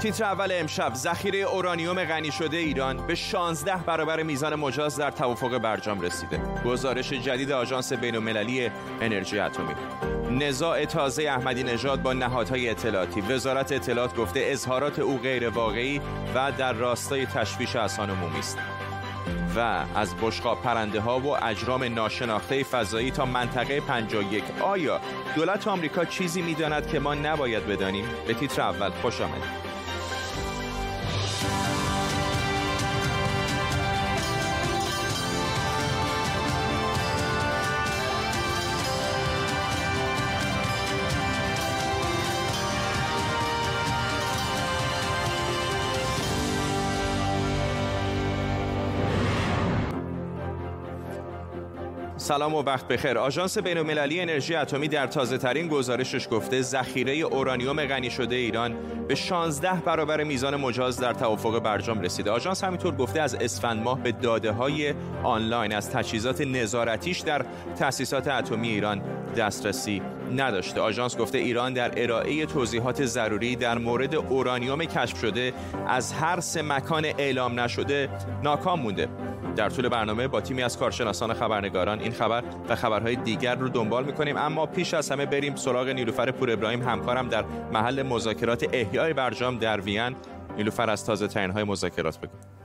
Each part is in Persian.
تیتر اول امشب ذخیره اورانیوم غنی شده ایران به 16 برابر میزان مجاز در توافق برجام رسیده. گزارش جدید آژانس بین‌المللی انرژی اتمی. نزاع تازه احمدی نژاد با نهادهای اطلاعاتی. وزارت اطلاعات گفته اظهارات او غیر واقعی و در راستای تشویش اسان عمومی است. و از بشقاب پرنده ها و اجرام ناشناخته فضایی تا منطقه 51 آیا دولت آمریکا چیزی می‌داند که ما نباید بدانیم؟ به تیتر اول خوش آمدید. سلام و وقت بخیر. آژانس بین‌المللی انرژی اتمی در تازه ترین گزارشش گفته ذخیره اورانیوم غنی شده ایران به 16 برابر میزان مجاز در توافق برجام رسیده. آژانس همینطور گفته از اسفند ماه به داده های آنلاین از تجهیزات نظارتیش در تأسیسات اتمی ایران دسترسی نداشته. آژانس گفته ایران در ارائه توضیحات ضروری در مورد اورانیوم کشف شده از هر سه مکان اعلام نشده ناکام مونده. در طول برنامه با تیمی از کارشناسان خبرنگاران این خبر و خبرهای دیگر رو دنبال می‌کنیم اما پیش از همه بریم سراغ نیلوفر پور ابراهیم همکارم در محل مذاکرات احیای برجام در وین. نیلوفر از تازه ترین های مذاکرات بگو.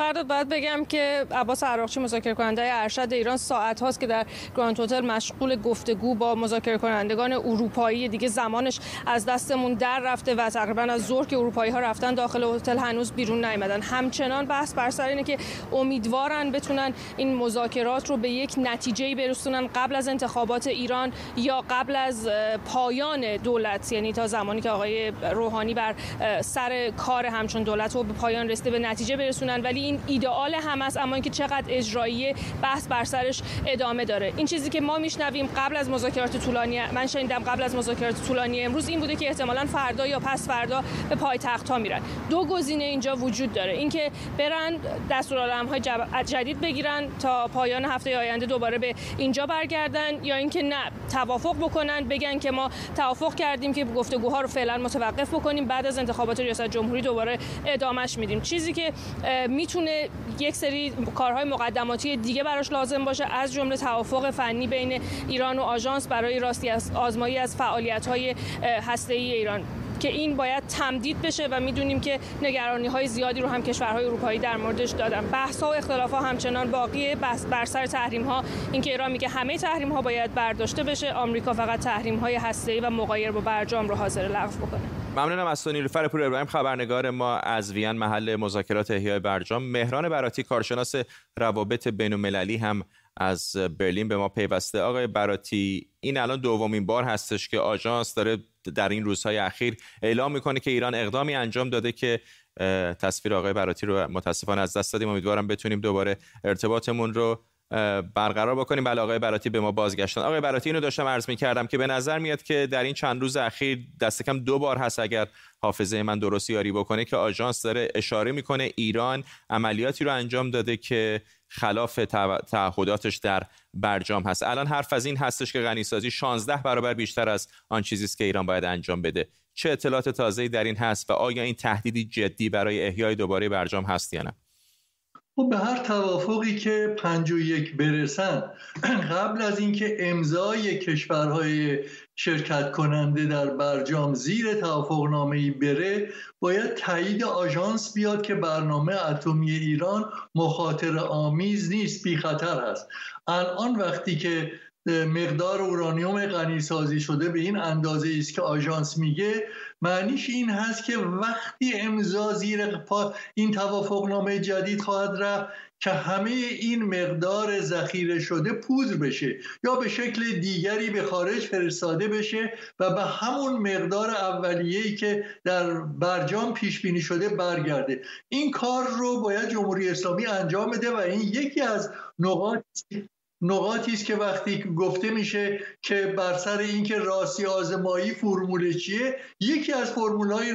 فرداد باید بگم که عباس عراقچی مذاکره کننده ارشد ایران ساعت هاست که در گراند هتل مشغول گفتگو با مذاکره کنندگان اروپایی. دیگه زمانش از دستمون در رفته و تقریبا از ظهر که اروپایی ها رفتن داخل هتل هنوز بیرون نیامدن. همچنان بحث بر سر اینه که امیدوارن بتونن این مذاکرات رو به یک نتیجه برسونن قبل از انتخابات ایران یا قبل از پایان دولت. یعنی تا زمانی که آقای روحانی بر سر کار همچون دولت رو به پایان رسیده به نتیجه برسونن. ولی این ایدئال هم است اما اینکه چقدر اجرایی بحث بر سرش ادامه داره. این چیزی که ما میشنویم قبل از مذاکرات طولانی من شنیدم قبل از مذاکرات طولانی امروز این بوده که احتمالا فردا یا پس فردا به پایتخت ها میرن. دو گزینه اینجا وجود داره. اینکه برن های جدید بگیرن تا پایان هفته آینده دوباره به اینجا برگردن یا اینکه نه توافق بکنن بگن که ما توافق کردیم که گفتگوها رو فعلا متوقف بکنیم بعد از انتخابات ریاست جمهوری دوباره ادامش میدیم. چیزی که می‌تونه می‌تونه یک سری کارهای مقدماتی دیگه براش لازم باشه از جمله توافق فنی بین ایران و آژانس برای راستی از آزمایی از فعالیت‌های هسته‌ای ایران که این باید تمدید بشه و می‌دونیم که نگرانی های زیادی رو هم کشورهای اروپایی در موردش دادن. بحث ها و اختلاف ها همچنان باقیه. بر سر تحریم ها اینکه ایران میگه همه تحریم ها باید برداشته بشه آمریکا فقط تحریم های هسته‌ای و مغایر با برجام رو حاضر لغو بکنه. ممنونم از تو نیلوفر پور ابراهیم خبرنگار ما از وین محل مذاکرات احیای برجام. مهران براتی کارشناس روابط بین المللی هم از برلین به ما پیوسته. آقای براتی این الان دومین بار هستش که آژانس داره در این روزهای اخیر اعلام می‌کنه که ایران اقدامی انجام داده که تصویر آقای براتی رو متاسفانه از دست دادیم. امیدوارم بتونیم دوباره ارتباطمون رو برقرار بکنیم. بله آقای براتی به ما بازگشتن. آقای براتی اینو داشتم عرض می کردم که به نظر میاد که در این چند روز اخیر دست کم دو بار هست اگر حافظه من درست یاری بکنه که آژانس داره اشاره می‌کنه ایران عملیاتی رو انجام داده که خلاف تعهداتش در برجام هست. الان حرف از این هستش که غنیسازی 16 برابر بیشتر از آن چیزی است که ایران باید انجام بده. چه اطلاعات تازه‌ای در این هست و آیا این تهدیدی جدی برای احیای دوباره برجام هست یا نه؟ خب به هر توافقی که پنج و یک برسن قبل از اینکه امضای کشورهای شرکت کننده در برجام زیر توافق ای بره باید تایید آژانس بیاد که برنامه اتمی ایران مخاطر آمیز نیست بی خطر هست الان وقتی که مقدار اورانیوم غنی سازی شده به این اندازه است که آژانس میگه معنیش این هست که وقتی امضا زیر پا این توافقنامه جدید خواهد رفت که همه این مقدار ذخیره شده پودر بشه یا به شکل دیگری به خارج فرستاده بشه و به همون مقدار اولیه‌ای که در برجام پیش بینی شده برگرده. این کار رو باید جمهوری اسلامی انجام بده و این یکی از نقاط نقاطی است که وقتی گفته میشه که بر سر اینکه راسی آزمایی فرمول چیه یکی از فرمولهای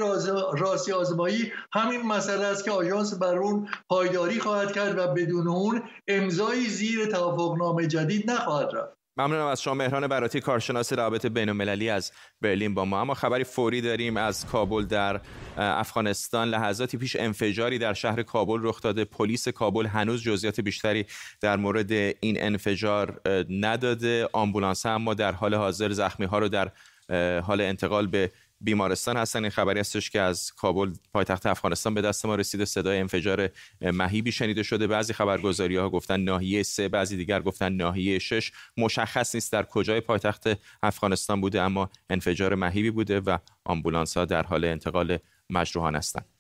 راسی آزمایی همین مسئله است که آژانس بر اون پایداری خواهد کرد و بدون اون امضای زیر توافقنامه جدید نخواهد رفت. ممنونم از شما مهران براتی کارشناس روابط بین المللی از برلین با ما. اما خبری فوری داریم از کابل در افغانستان. لحظاتی پیش انفجاری در شهر کابل رخ داده. پلیس کابل هنوز جزئیات بیشتری در مورد این انفجار نداده. آمبولانس اما در حال حاضر. زخمی ها رو در حال انتقال به بیمارستان هستن. این خبری هستش که از کابل پایتخت افغانستان به دست ما رسیده. صدای انفجار مهیبی شنیده شده. بعضی خبرگزاری ها گفتن ناحیه سه بعضی دیگر گفتن ناحیه شش. مشخص نیست در کجای پایتخت افغانستان بوده اما انفجار مهیبی بوده و آمبولانس ها در حال انتقال مجروحان هستند.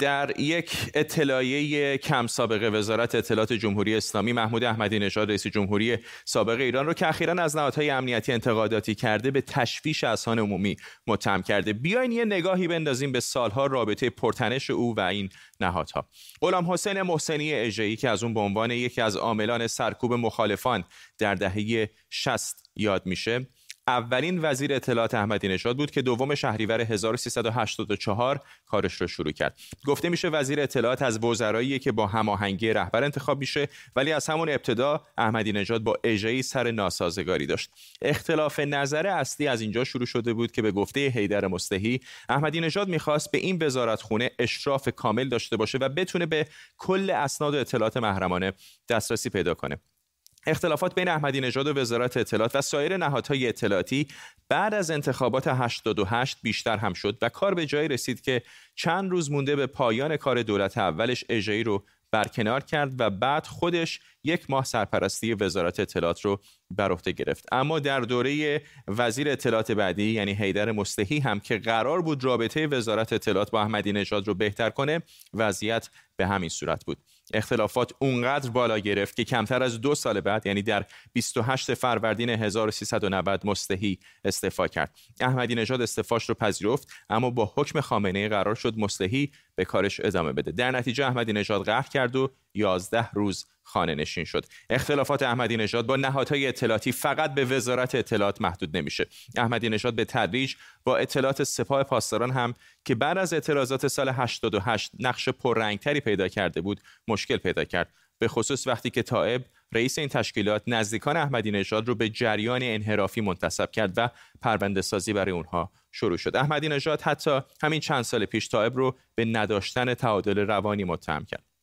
در یک اطلاعیه کم سابقه وزارت اطلاعات جمهوری اسلامی محمود احمدی نژاد رئیس جمهوری سابق ایران رو که اخیرا از نهادهای امنیتی انتقاداتی کرده به تشویش اذهان عمومی متهم کرده. بیاین یه نگاهی بندازیم به سالها رابطه پرتنش او و این نهادها. غلام حسین محسنی اژه‌ای که از اون به عنوان یکی از عاملان سرکوب مخالفان در دهه 60 یاد میشه اولین وزیر اطلاعات احمدی نژاد بود که دوم شهریور 1384 کارش رو شروع کرد. گفته میشه وزیر اطلاعات از وزرایی که با هماهنگی رهبر انتخاب میشه ولی از همون ابتدا احمدی نژاد با اجایی سر ناسازگاری داشت. اختلاف نظر اصلی از اینجا شروع شده بود که به گفته حیدر مستحی احمدی نژاد می‌خواست به این وزارت خونه اشراف کامل داشته باشه و بتونه به کل اسناد و اطلاعات محرمانه دسترسی پیدا کنه. اختلافات بین احمدی نژاد و وزارت اطلاعات و سایر نهادهای اطلاعاتی بعد از انتخابات 88 بیشتر هم شد و کار به جایی رسید که چند روز مونده به پایان کار دولت اولش اجایی رو برکنار کرد و بعد خودش یک ماه سرپرستی وزارت اطلاعات رو بر عهده گرفت. اما در دوره وزیر اطلاعات بعدی یعنی حیدر مستحی هم که قرار بود رابطه وزارت اطلاعات با احمدی نژاد رو بهتر کنه وضعیت به همین صورت بود. اختلافات اونقدر بالا گرفت که کمتر از دو سال بعد یعنی در 28 فروردین 1390 مستحی استعفا کرد. احمدی نژاد استعفاش رو پذیرفت اما با حکم خامنه قرار شد مستحی به کارش ادامه بده. در نتیجه احمدی نژاد قهر کرد و 11 روز خانه نشین شد. اختلافات احمدی نژاد با نهادهای اطلاعاتی فقط به وزارت اطلاعات محدود نمیشه. احمدی نژاد به تدریج با اطلاعات سپاه پاسداران هم که بعد از اعتراضات سال 88 نقش پررنگتری پیدا کرده بود مشکل پیدا کرد. به خصوص وقتی که طائب رئیس این تشکیلات نزدیکان احمدی نژاد رو به جریان انحرافی منتصب کرد و پرونده سازی برای اونها شروع شد. احمدی نژاد حتی همین چند سال پیش طائب رو به نداشتن تعادل روانی متهم کرد.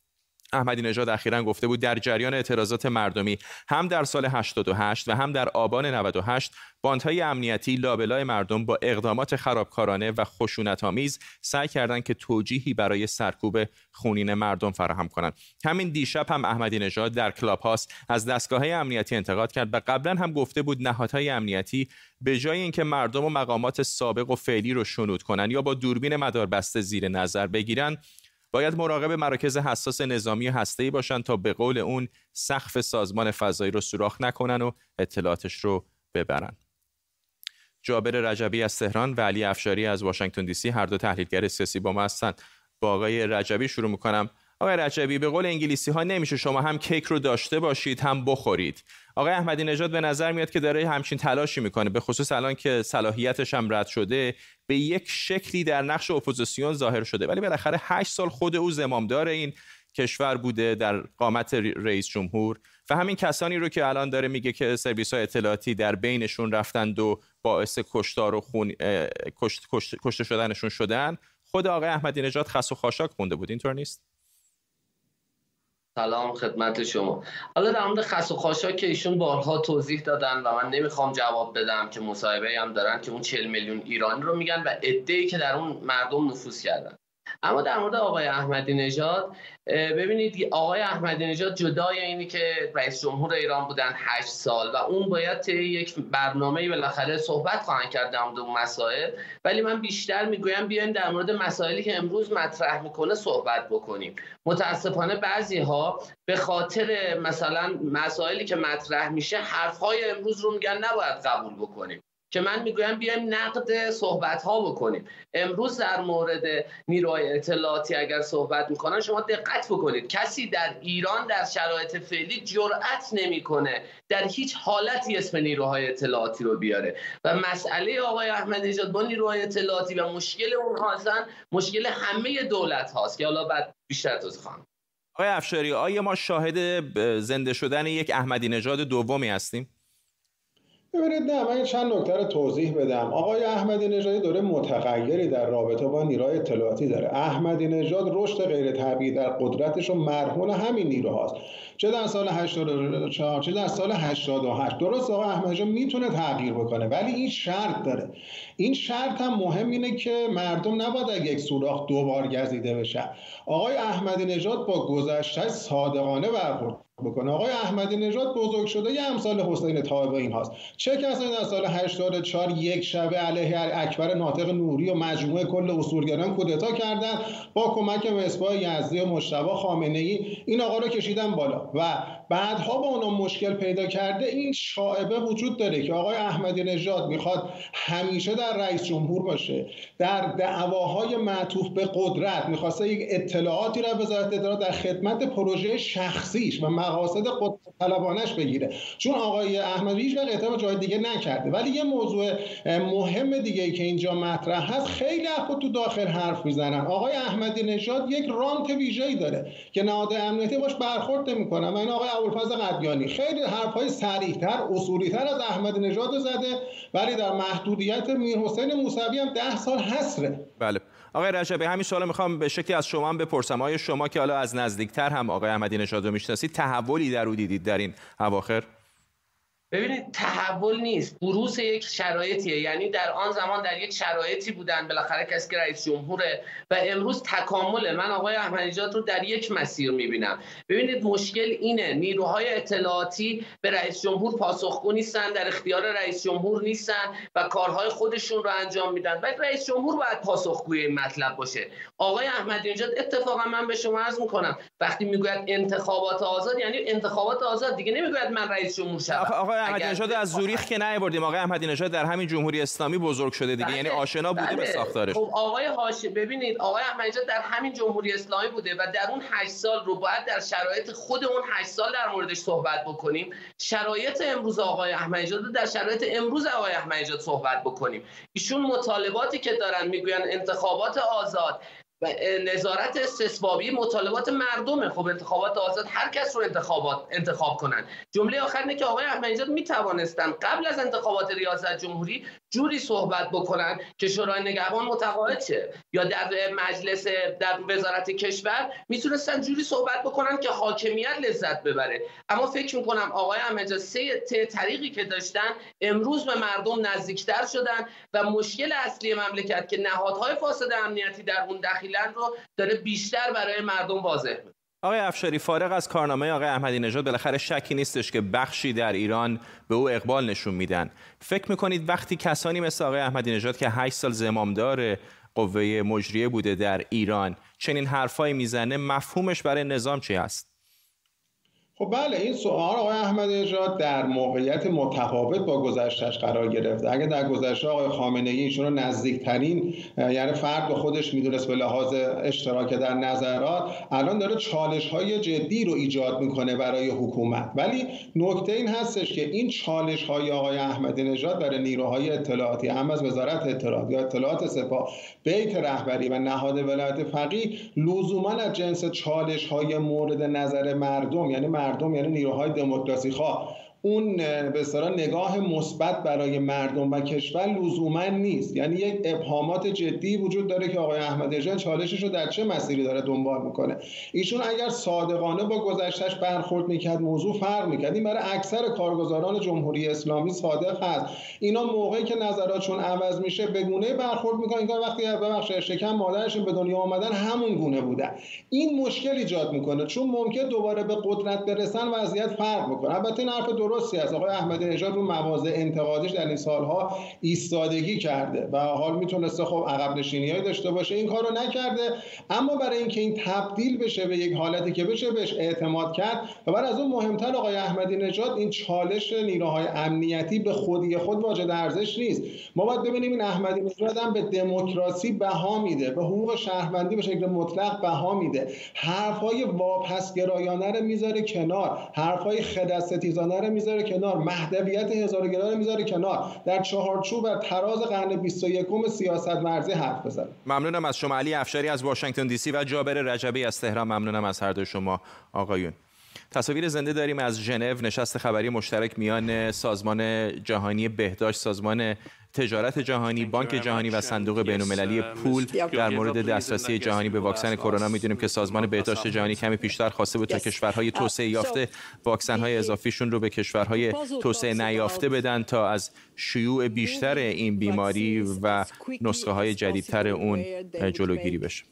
احمدی نژاد اخیرا گفته بود در جریان اعتراضات مردمی هم در سال 88 و هم در آبان 98 باندهای امنیتی لابلای مردم با اقدامات خرابکارانه و خشونت‌آمیز سعی کردند که توجیهی برای سرکوب خونین مردم فراهم کنند. همین دیشب هم احمدی نژاد در کلاب هاست از دستگاه امنیتی انتقاد کرد و قبلا هم گفته بود نهادهای امنیتی به جای اینکه مردم و مقامات سابق و فعلی رو شنود کنند یا با دوربین مداربسته زیر نظر بگیرند باید مراقب مراکز حساس نظامی هسته‌ای باشند تا به قول اون سقف سازمان فضایی رو سوراخ نکنن و اطلاعاتش رو ببرن. جابر رجبی از تهران و علی افشاری از واشنگتن دی سی هر دو تحلیلگر سیاسی با ما هستند. با آقای رجبی شروع می‌کنم آقای رجبی به قول انگلیسی ها نمیشه شما هم کیک رو داشته باشید هم بخورید. آقای احمدی نژاد به نظر میاد که داره همچین تلاشی می‌کنه به خصوص الان که صلاحیتش هم رد شده به یک شکلی در نقش اپوزیسیون ظاهر شده. ولی بالاخره هشت سال خود او زمامدار این کشور بوده در قامت رئیس جمهور. و همین کسانی رو که الان داره میگه که سرویس های اطلاعاتی در بینشون رفتند و باعث کشتار و خون کشت، کشته شدنشون شدن خود آقای احمدی نژاد خس و خاشاک مونده بود. اینطور نیست؟ سلام خدمت شما. حالا در مورد خس و خاشا که ایشون بارها توضیح دادن و من نمی‌خوام جواب بدم که مصاحبه هم دارن که اون 40 میلیون ایرانی رو میگن و ای که در اون مردم نفوذ کردن. اما در مورد آقای احمدی نژاد ببینید آقای احمدی نژاد جدای اینی که رئیس جمهور ایران بودن 8 سال و اون باید یک برنامه بالاخره صحبت خواهند کرد در مورد اون مسائل. ولی من بیشتر می‌گویم بیایم در مورد مسائلی که امروز مطرح می‌کنه صحبت بکنیم. متاسفانه بعضی ها به خاطر مثلا مسائلی که مطرح میشه حرفهای امروز رو میگن نباید قبول بکنیم. که من می‌گویم بیایم نقد صحبت ها بکنیم. امروز در مورد نیروهای اطلاعاتی اگر صحبت می‌کنن شما دقت بکنید. کسی در ایران در شرایط فعلی جرأت نمی‌کنه در هیچ حالتی اسم نیروهای اطلاعاتی رو بیاره. و مسئله آقای احمدی نژاد با نیروهای اطلاعاتی و مشکل اونها هستن مشکل همه دولت هاست که حالا بعد بیشتر توضیح خواهم. آقای افشاری آیا ما شاهد زنده شدن یک احمدی نژاد دومی هستیم؟ ببینید نه من چند نکته رو توضیح بدم. آقای احمدی نژاد دوره متغیری در رابطه با نیروهای اطلاعاتی داره. احمدی نژاد رشد غیر طبیعی در قدرتش و مرهون همین نیروهاست. چه در سال 84 چه در سال 88 درست آقای احمدی نژاد می‌تونه تغییر بکنه ولی این شرط داره. این شرط هم مهم اینه که مردم نباید یک سوراخ دوبار گزیده بشه. آقای احمدی نژاد با گذشته صادقانه برخورد بکنه. آقای احمدی نژاد بزرگ شده یه امثال حسین طایب این هاست چه کسانی در سال 84 یک شبه علیه اکبر ناطق نوری و مجموعه کل اصولگران کودتا کردن با کمک مصباح یزدی و مجتبی خامنه ای این آقا رو کشیدن بالا. و بعدها با اونا مشکل پیدا کرده این شاعبه وجود داره که آقای احمدی نژاد می‌خواد همیشه در رئیس جمهور باشه در دعواهای معطوف به قدرت می‌خواسته یک اطلاعاتی را وزارت اطلاعات در خدمت پروژه شخصیش و مقاصد قدرت طلبانش بگیره. چون آقای احمدی هیچ وقت جای دیگه نکرده. ولی یه موضوع مهم دیگه که اینجا مطرح هست خیلی افراد تو داخل حرف می‌زنن. آقای احمدی نژاد یک رانت ویژه‌ای داره که نهاد امنیتی باش برخورد نمی‌کنه و این آقای ابوالفضل قدیانی خیلی حرفهای صریح‌تر اصولی‌تر از احمدی نژاد زده ولی در محدودیت میرحسین موسوی هم ده سال حسره بله. آقای رجبی همین سوال می‌خوام به شکلی از شما بپرسم. آیا شما که حالا از نزدیکتر هم آقای احمدی نژاد رو می‌شناسید تحولی در او دیدید در این اواخر؟ ببینید تحول نیست. بروز یک شرایطیه. یعنی در آن زمان در یک شرایطی بودن بالاخره کسی که رئیس جمهوره و امروز تکامله. من آقای احمدی رو در یک مسیر می‌بینم. ببینید مشکل اینه. نیروهای اطلاعاتی به رئیس جمهور پاسخگو نیستن در اختیار رئیس جمهور نیستن و کارهای خودشون رو انجام میدن. و رئیس جمهور باید پاسخگوی این مطلب باشه. آقای احمدی نژاد اتفاقا من به شما عرض می‌کنم وقتی می‌گوید انتخابات آزاد یعنی انتخابات آزاد. دیگه نمی‌گوید من رئیس جمهور شدم احمدی نژاد از زوریخ که نیاوردیم. آقای احمدی نژاد در همین جمهوری اسلامی بزرگ شده دیگه. یعنی بله، آشنا بوده به بله. ساختارش. خب آقای هاشم ببینید آقای احمدی نژاد در همین جمهوری اسلامی بوده و در اون 8 سال رو باید در شرایط خود اون 8 سال در موردش صحبت بکنیم. شرایط امروز آقای احمدی نژاد در شرایط امروز آقای احمدی نژاد صحبت بکنیم. ایشون مطالباتی که دارن می‌گوین انتخابات آزاد و نظارت استثبابی مطالبات مردمه. خب انتخابات آزاد هر کس رو انتخابات انتخاب کنن. جمله آخر اینه که آقای احمدی می توانستن قبل از انتخابات ریاست جمهوری جوری صحبت بکنن که شورای نگهبان متقاعد شه. یا در مجلس در وزارت کشور می‌تونستن جوری صحبت بکنن که حاکمیت لذت ببره. اما فکر می‌کنم آقای احمدی سه طریقی که داشتن امروز به مردم نزدیکتر شدن و مشکل اصلی مملکت که نهادهای فاسد امنیتی در اون دخیلن رو داره بیشتر برای مردم واضح می‌کنه. آقای افشاری فارغ از کارنامه آقای احمدی نژاد بالاخره شکی نیستش که بخشی در ایران به او اقبال نشون میدن. فکر می‌کنید وقتی کسانی مثل آقای احمدی نژاد که 8 سال زمامدار قوه مجریه بوده در ایران چنین حرفایی می‌زنه مفهومش برای نظام چی است خب بله این سوال آقای احمد نژاد در موقعیت متفاوت با گذشتهش قرار گرفته. اگر در گذشته آقای خامنه ای ایشون رو نزدیکترین یعنی فرد به خودش می‌دونست به لحاظ اشتراک در نظرات الان داره چالش های جدی رو ایجاد می‌کنه برای حکومت. ولی نکته این هستش که این چالش های آقای احمدی نژاد برای نیروهای اطلاعاتی هم از وزارت اطلاعات یا اطلاعات سپاه بیت رهبری و نهاد ولایت فقیه لزوما از جنس چالش های مورد نظر مردم یعنی مردم یعنی نیروهای دموکراسی خواه اون به اصطلاح نگاه مثبت برای مردم و کشور لزوما نیست. یعنی یک ابهامات جدی وجود داره که آقای احمدی جان چالشش رو در چه مسیری داره دنبال می‌کنه. ایشون اگر صادقانه با گذشتهش برخورد می‌کرد موضوع فرق می‌کرد. این برای اکثر کارگزاران جمهوری اسلامی صادق هست. اینا موقعی که نظراتشون عوض میشه به گونه برخورد می‌کنن. که وقتی ببخشید شکم مادرشون به دنیا آمدن همون گونه بودن. این مشکل ایجاد می‌کنه. چون ممکن دوباره به قدرت برسن وضعیت فرق می‌کنه. البته این حرف درستی است. آقای احمدی نژاد رو مواضع انتقادیش در این سالها ایستادگی کرده و حال می‌تونسته خب عقب نشینی داشته باشه. این کارو نکرده. اما برای اینکه این تبدیل بشه به یک حالتی که بشه بهش اعتماد کرد و بعد از اون مهمتر آقای احمدی نژاد این چالش نیروهای امنیتی به خودی خود واجد ارزش نیست. ما باید ببینیم این احمدی نژاد هم به دموکراسی بها میده. به حقوق شهروندی به شکل مطلق بها میده. حرفهای واپسگرایانه رو می‌ذاره کنار. حرفهای خدستیزانه رو می‌ذاره کنار مهدویت هزارگرا می‌ذاره کنار. در چهارچوب و تراز قرن 21 سیاست مرزی حرف بزنه. ممنونم از شما. علی افشاری از واشنگتن دی سی و جابر رجبی از تهران. ممنونم از هر دو شما آقایون. تصاویر زنده داریم از ژنو. نشست خبری مشترک میان سازمان جهانی بهداشت سازمان تجارت جهانی، بانک جهانی و صندوق بین‌المللی پول در مورد دسترسی جهانی به واکسن کرونا می‌دونیم که سازمان بهداشت جهانی کمی پیشتر خواسته بود تا کشورهای توسعه یافته واکسن‌های اضافیشون رو به کشورهای توسعه نیافته بدن تا از شیوع بیشتر این بیماری و نسخه های جدیدتر اون جلوگیری بشه.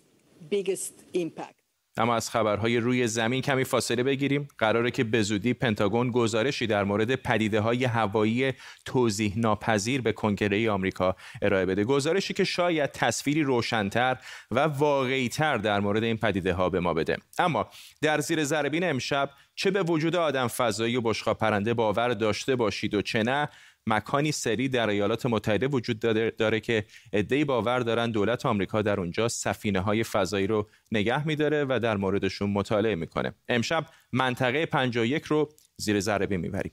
اما از خبرهای روی زمین کمی فاصله بگیریم. قراره که به زودی پنتاگون گزارشی در مورد پدیده های هوایی توضیح ناپذیر به کنگره آمریکا ارائه بده. گزارشی که شاید تصویری روشنتر و واقعیتر در مورد این پدیده ها به ما بده. اما در زیر ذربین امشب چه به وجود آدم فضایی و بشقا پرنده باور داشته باشید و چه نه مکانی سری در ایالات متحده وجود داره, که عدهای باور دارن دولت آمریکا در اونجا سفینه های فضایی رو نگه میداره و در موردشون مطالعه می‌کنه. امشب منطقه 51 رو زیر ذره می‌بریم.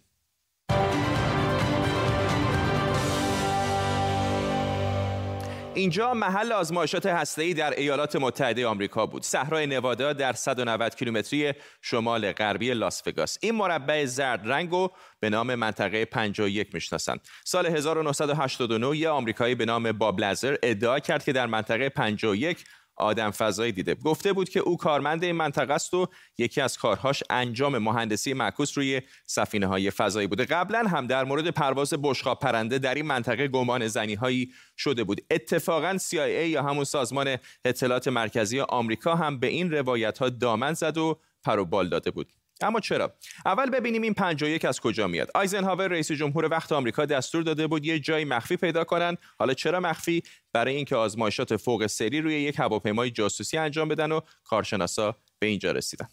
اینجا محل آزمایشات هسته‌ای در ایالات متحده آمریکا بود. صحرای نوادا در 190 کیلومتری شمال غربی لاس وگاس. این مربع زرد رنگ رو به نام منطقه 51 می‌شناسند. سال 1989 یه آمریکایی به نام باب لزر ادعا کرد که در منطقه 51 آدم فضایی دیده. گفته بود که او کارمند این منطقه است و یکی از کارهاش انجام مهندسی معکوس روی سفینه های فضایی بوده. قبلا هم در مورد پرواز بشقاب پرنده در این منطقه گمان زنی هایی شده بود. اتفاقا CIA یا همون سازمان اطلاعات مرکزی آمریکا هم به این روایت ها دامن زد و پر و بال داده بود. اما چرا؟ اول ببینیم این 51 از کجا میاد. آیزنهاور رئیس جمهور وقت آمریکا دستور داده بود یه جای مخفی پیدا کنن. حالا چرا مخفی؟ برای اینکه آزمایشات فوق سری روی یک هواپیمای جاسوسی انجام بدن و کارشناسا به اینجا رسیدن.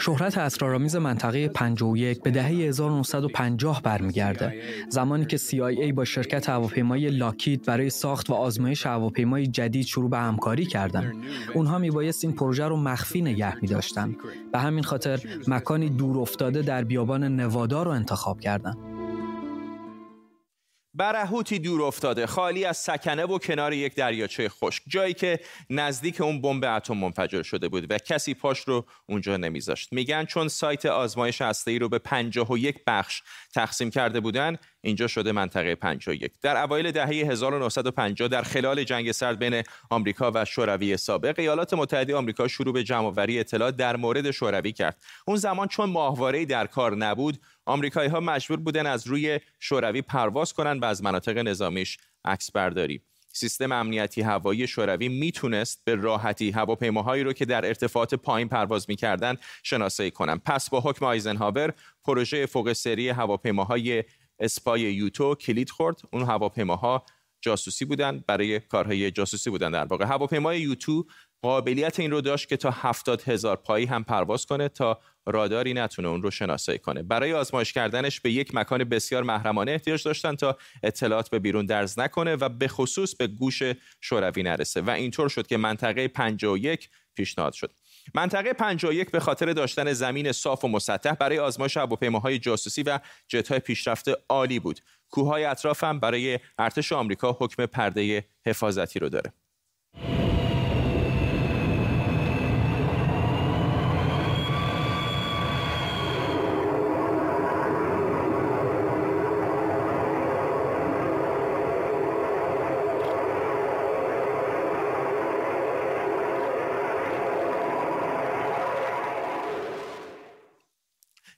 شهرت اسرارآمیز منطقه 51 به دهه 1950 برمیگرده. زمانی که CIA با شرکت هواپیمای لاکید برای ساخت و آزمایش هواپیمای جدید شروع به همکاری کردند. اونها میبایست این پروژه رو مخفی نگه میداشتن به همین خاطر مکانی دور افتاده در بیابان نوادا رو انتخاب کردند. برهوتی دور افتاده خالی از سکنه و کنار یک دریاچه خشک جایی که نزدیک اون بمب اتم منفجر شده بود و کسی پاش رو اونجا نمیذاشت. میگن چون سایت آزمایش هسته‌ای رو به 51 بخش تقسیم کرده بودن اینجا شده منطقه 51 در اوایل دهه 1950 در خلال جنگ سرد بین آمریکا و شوروی سابق ایالات متحده آمریکا شروع به جمعآوری اطلاعات در مورد شوروی کرد. اون زمان چون ماهواره‌ای در کار نبود آمریکایی ها مجبور بودن از روی شوروی پرواز کنند و از مناطق نظامیش عکس برداری. سیستم امنیتی هوایی شوروی می‌تونست به راحتی هواپیماهایی رو که در ارتفاعات پایین پرواز می‌کردند شناسایی کنند پس با حکم آیزنهاور پروژه فوق سری هواپیماهای اسپای یوتو کلید خورد. اون هواپیماها جاسوسی بودن برای کارهای جاسوسی بودن در واقع. هواپیمای یوتو قابلیت این رو داشت که تا هفتاد هزار پایی هم پرواز کنه تا راداری نتونه اون رو شناسایی کنه برای آزمایش کردنش به یک مکان بسیار محرمانه احتیاج داشتن تا اطلاعات به بیرون درز نکنه و به خصوص به گوش شوروی نرسه و اینطور شد که منطقه 51 پیشنهاد شد منطقه 51 به خاطر داشتن زمین صاف و مسطح برای آزمایش هواپیماهای جاسوسی و جت‌های پیشرفته عالی بود. کوههای اطراف هم برای ارتش آمریکا حکم پرده حفاظتی رو داره.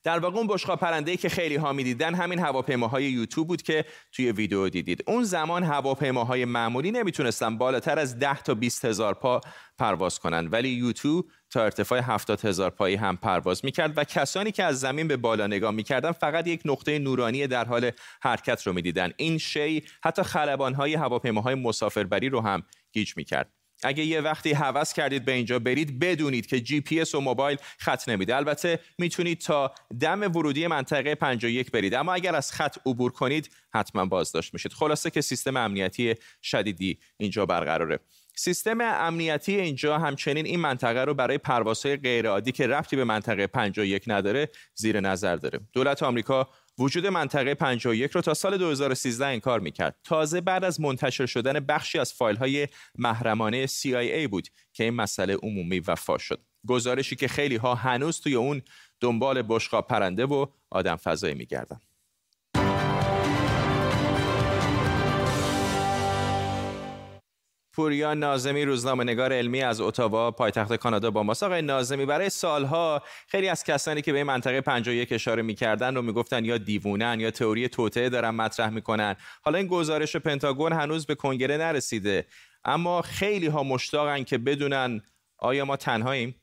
در واقع اون بشقاب پرنده که خیلی ها می‌دیدن همین هواپیماهای یوتیوب بود که توی ویدیو دیدید. اون زمان هواپیماهای معمولی نمی‌تونستن بالاتر از 10 تا 20 هزار پا پرواز کنند ولی یوتیوب تا ارتفاع 70 هزار پایی هم پرواز می‌کرد و کسانی که از زمین به بالا نگاه می‌کردن فقط یک نقطه نورانی در حال حرکت رو می‌دیدن. این شی حتی خلبانهای هواپیماهای مسافربری رو هم گیج می‌کرد. اگه یه وقتی هوس کردید به اینجا برید بدونید که جی پی اس و موبایل خط نمیده. البته می‌تونید تا دم ورودی منطقه 51 برید. اما اگر از خط عبور کنید حتما بازداشت میشید. خلاصه که سیستم امنیتی شدیدی اینجا برقراره. سیستم امنیتی اینجا همچنین این منطقه رو برای پروازهای غیرعادی که ربطی به منطقه 51 نداره زیر نظر داره. دولت آمریکا وجود منطقه 51 رو تا سال 2013 انکار می‌کرد. تازه بعد از منتشر شدن بخشی از فایل های محرمانه CIA بود که این مسئله عمومی وفا شد. گزارشی که خیلی ها هنوز توی اون دنبال بشقاب پرنده و آدم فضایی میگردن. پوریا نازمی روزنامه نگار علمی از اتاوا پایتخت کانادا با ماست. آقای نازمی برای سالها خیلی از کسانی که به منطقه 51 اشاره می‌کردن رو می‌گفتن یا دیوونن یا تئوری توطعه دارن مطرح می‌کنن. حالا این گزارش پنتاگون هنوز به کنگره نرسیده. اما خیلی ها مشتاقن که بدونن آیا ما تنهاییم؟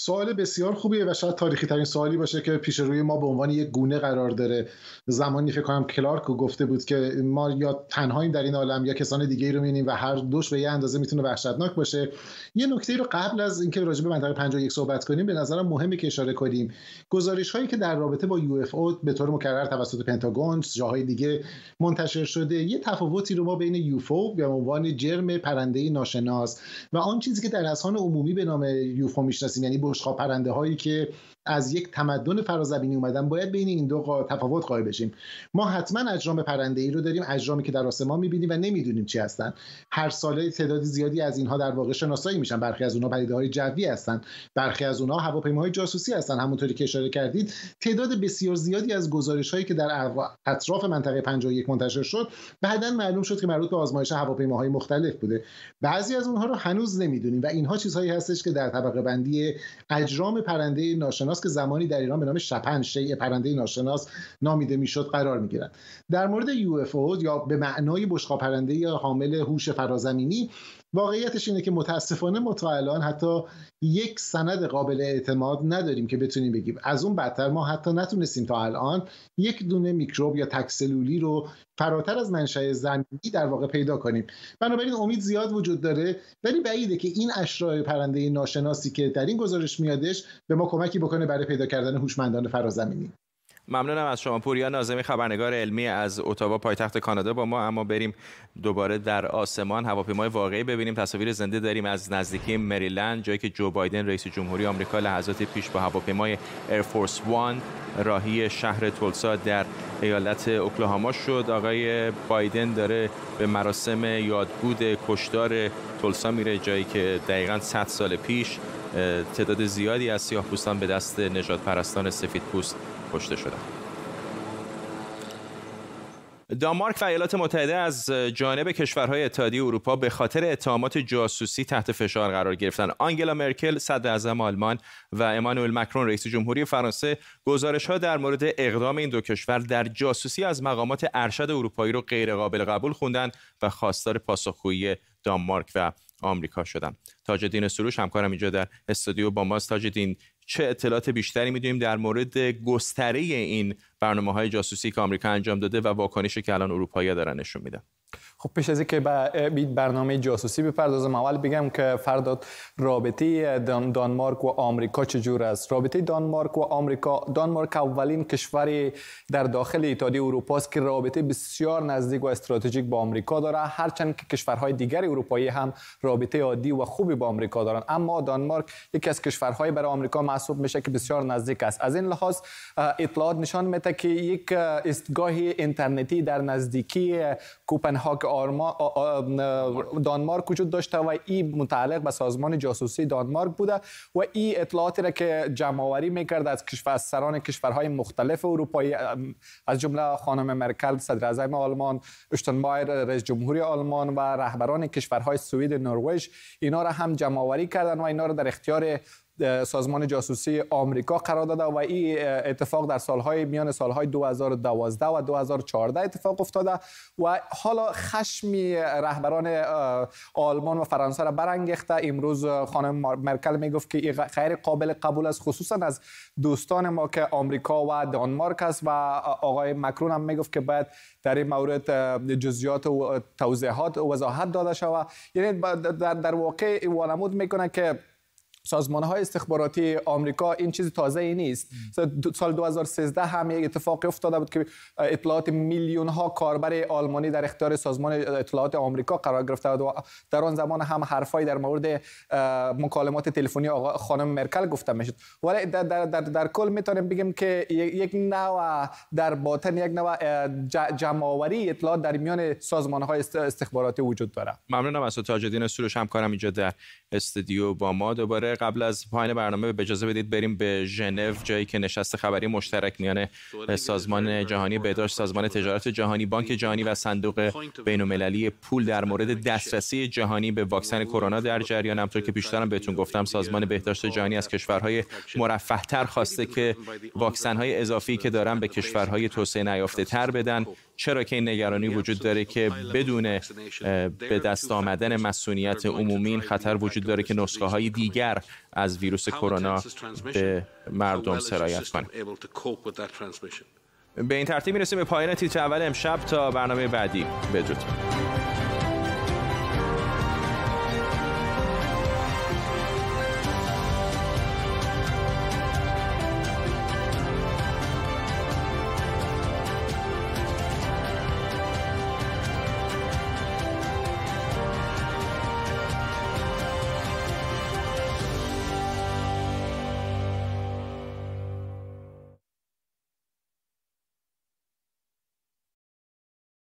سوال بسیار خوبیه و شاید تاریخی ترین سوالی باشه که پیش روی ما به عنوان یک گونه قرار داره. زمانی فکر کنم کلارک گفته بود که ما یا تنهاییم در این عالم یا کسان دیگه رو می‌بینیم و هر دوش به یه اندازه می‌تونه وحشتناک باشه. یه نکته رو قبل از اینکه راجع به منطقه 51 صحبت کنیم به نظرم مهمه که اشاره کنیم. گزارش هایی که در رابطه با یو اف او به طور مکرر توسط پنتاگون جاهای دیگه منتشر شده یه تفاوتی رو ما بین یوفو به عنوان جرم پرنده ناشناس و آن چیزی که در اذهان عمومی به نام یوفو می‌شناسیم یعنی بشقاب پرنده هایی که از یک تمدن فرازمینی اومدن باید بین این دو تفاوت قائل بشیم. ما حتما اجرام پرنده ای رو داریم اجرامی که در آسمان می‌بینیم و نمی‌دونیم چی هستن. هر ساله تعداد زیادی از اینها در واقع شناسایی میشن. برخی از اونها پدیده های جوی هستن. برخی از اونها هواپیماهای جاسوسی هستن. همونطوری که اشاره کردید. تعداد بسیار زیادی از گزارش هایی که در اطراف منطقه 51 منتشر شد بعدا معلوم شد که مربوط به آزمایش هواپیماهای مختلف بوده. بعضی از اونها رو هنوز نمی‌دونیم و اینها چیزهایی هستش که در طبقه بندی اجرام پرنده ناشناس که زمانی در ایران به نام شپن شیء پرنده ناشناس نامیده می‌شد قرار می‌گیرند در مورد یو یا به معنای بشقاب پرنده یا حامل هوش فرازمینی واقعیتش اینه که متاسفانه ما تا الان حتی یک سند قابل اعتماد نداریم که بتونیم بگیم. از اون بدتر ما حتی نتونستیم تا الان یک دونه میکروب یا تکسلولی رو فراتر از منشأ زمینی در واقع پیدا کنیم. بنابراین امید زیاد وجود داره. ولی بعیده که این اشرای پرنده ناشناسی که در این گزارش میادش به ما کمکی بکنه برای پیدا کردن هوشمندان فرازمینی. ممنونم از شما. پوریا نازمی خبرنگار علمی از اتاوا پایتخت کانادا با ما. اما بریم دوباره در آسمان هواپیمای واقعی ببینیم. تصاویر زنده داریم از نزدیکی مریلند جایی که جو بایدن رئیس جمهوری آمریکا لحظات پیش با هواپیمای ایرفورس وان راهی شهر تولسا در ایالت اوکلاهاما شد. آقای بایدن داره به مراسم یادبود کشدار تولسا میره جایی که دقیقا 100 سال پیش تعداد زیادی از سیاه پوستان به دست نجات پرستان سفید پوست کشته شدن دانمارک و ایالات متحده از جانب کشورهای اتحادیه اروپا به خاطر اتهامات جاسوسی تحت فشار قرار گرفتن. آنگلا مرکل صدر اعظم آلمان و امانوئل مکرون رئیس جمهوری فرانسه گزارش ها در مورد اقدام این دو کشور در جاسوسی از مقامات ارشد اروپایی رو غیر قابل قبول خوندن و خواستار پاسخگویی دانمارک و آمریکا شدن. تاج الدین سروش همکارم اینجا در استودیو با ماست تاج چه اطلاعات بیشتری می‌دونیم در مورد گستره این برنامه های جاسوسی که آمریکا انجام داده و واکنشی که الان اروپایی دارن نشون میدن؟ خب پیش از اینکه به برنامه جاسوسی بپردازم اول بگم که فرداد رابطه دانمارک و آمریکا چجور است؟ رابطه دانمارک و آمریکا دانمارک اولین کشوری در داخل اتحادیه اروپا است که رابطه بسیار نزدیک و استراتژیک با آمریکا داره. هرچند که کشورهای دیگر اروپایی هم رابطه عادی و خوبی با آمریکا دارند اما دانمارک یکی از کشورهای برای آمریکا محسوب میشه که بسیار نزدیک است. از این لحاظ اطلاعات نشان میده که یک استگاه اینترنتی در نزدیکی کوپنهاگ آرما دانمارک وجود داشته و این متعلق به سازمان جاسوسی دانمارک بوده و این اطلاعاتی را که جمع آوری می‌کرد از کشور سران کشورهای مختلف اروپایی از جمله خانم مرکل صدر اعظم آلمان اشتنبایر رئیس جمهوری آلمان و رهبران کشورهای سوئد نروژ اینا را هم جمع آوری کردن و اینا را در اختیار سازمان جاسوسی آمریکا قرار داده و این اتفاق در سالهای میان سالهای 2012 و 2014 اتفاق افتاده و حالا خشم رهبران آلمان و فرانسه را برانگیخته. امروز خانم مرکل می‌گفت که غیر قابل قبول است خصوصا از دوستان ما که آمریکا و دانمارک است و آقای مکرون هم می‌گفت که باید در این مورد جزئیات و توضیحات و وضاحت داده شود. یعنی در واقع وانمود می‌کنه که سازمان های استخباراتی آمریکا این چیز تازه ای نیست سال 2013 هم یک اتفاق افتاده بود که اطلاعات میلیون ها کاربر آلمانی در اختیار سازمان اطلاعات آمریکا قرار گرفته بود و در آن زمان هم حرفای در مورد مکالمات تلفنی آقا خانم مرکل گفته می‌شد. ولی در, در, در, در کل می‌تونیم بگیم که یک نوع در باطن یک نوع جمعآوری اطلاعات در میان سازمان های استخباراتی وجود داره. ممنونم از تاج الدین سروش. همکارم اینجا در استودیو با ما. دوباره قبل از پایان برنامه به اجازه بدید بریم به ژنو جایی که نشست خبری مشترک میان سازمان جهانی بهداشت سازمان تجارت جهانی بانک جهانی و صندوق بین‌المللی پول در مورد دسترسی جهانی به واکسن کرونا در جریان. همطور که پیشترم بهتون گفتم سازمان بهداشت جهانی از کشورهای مرفهتر خواسته که واکسن های اضافی که دارن به کشورهای توسعه نیافته تر بدن. چرا که این نگرانی وجود داره که بدون به دست آمدن مسئولیت عمومی خطر وجود داره که نسخه های دیگر از ویروس کرونا به مردم سرایت کنه. به این ترتیب می‌رسیم به پایان تیتر اول امشب. تا برنامه بعدی بدرود.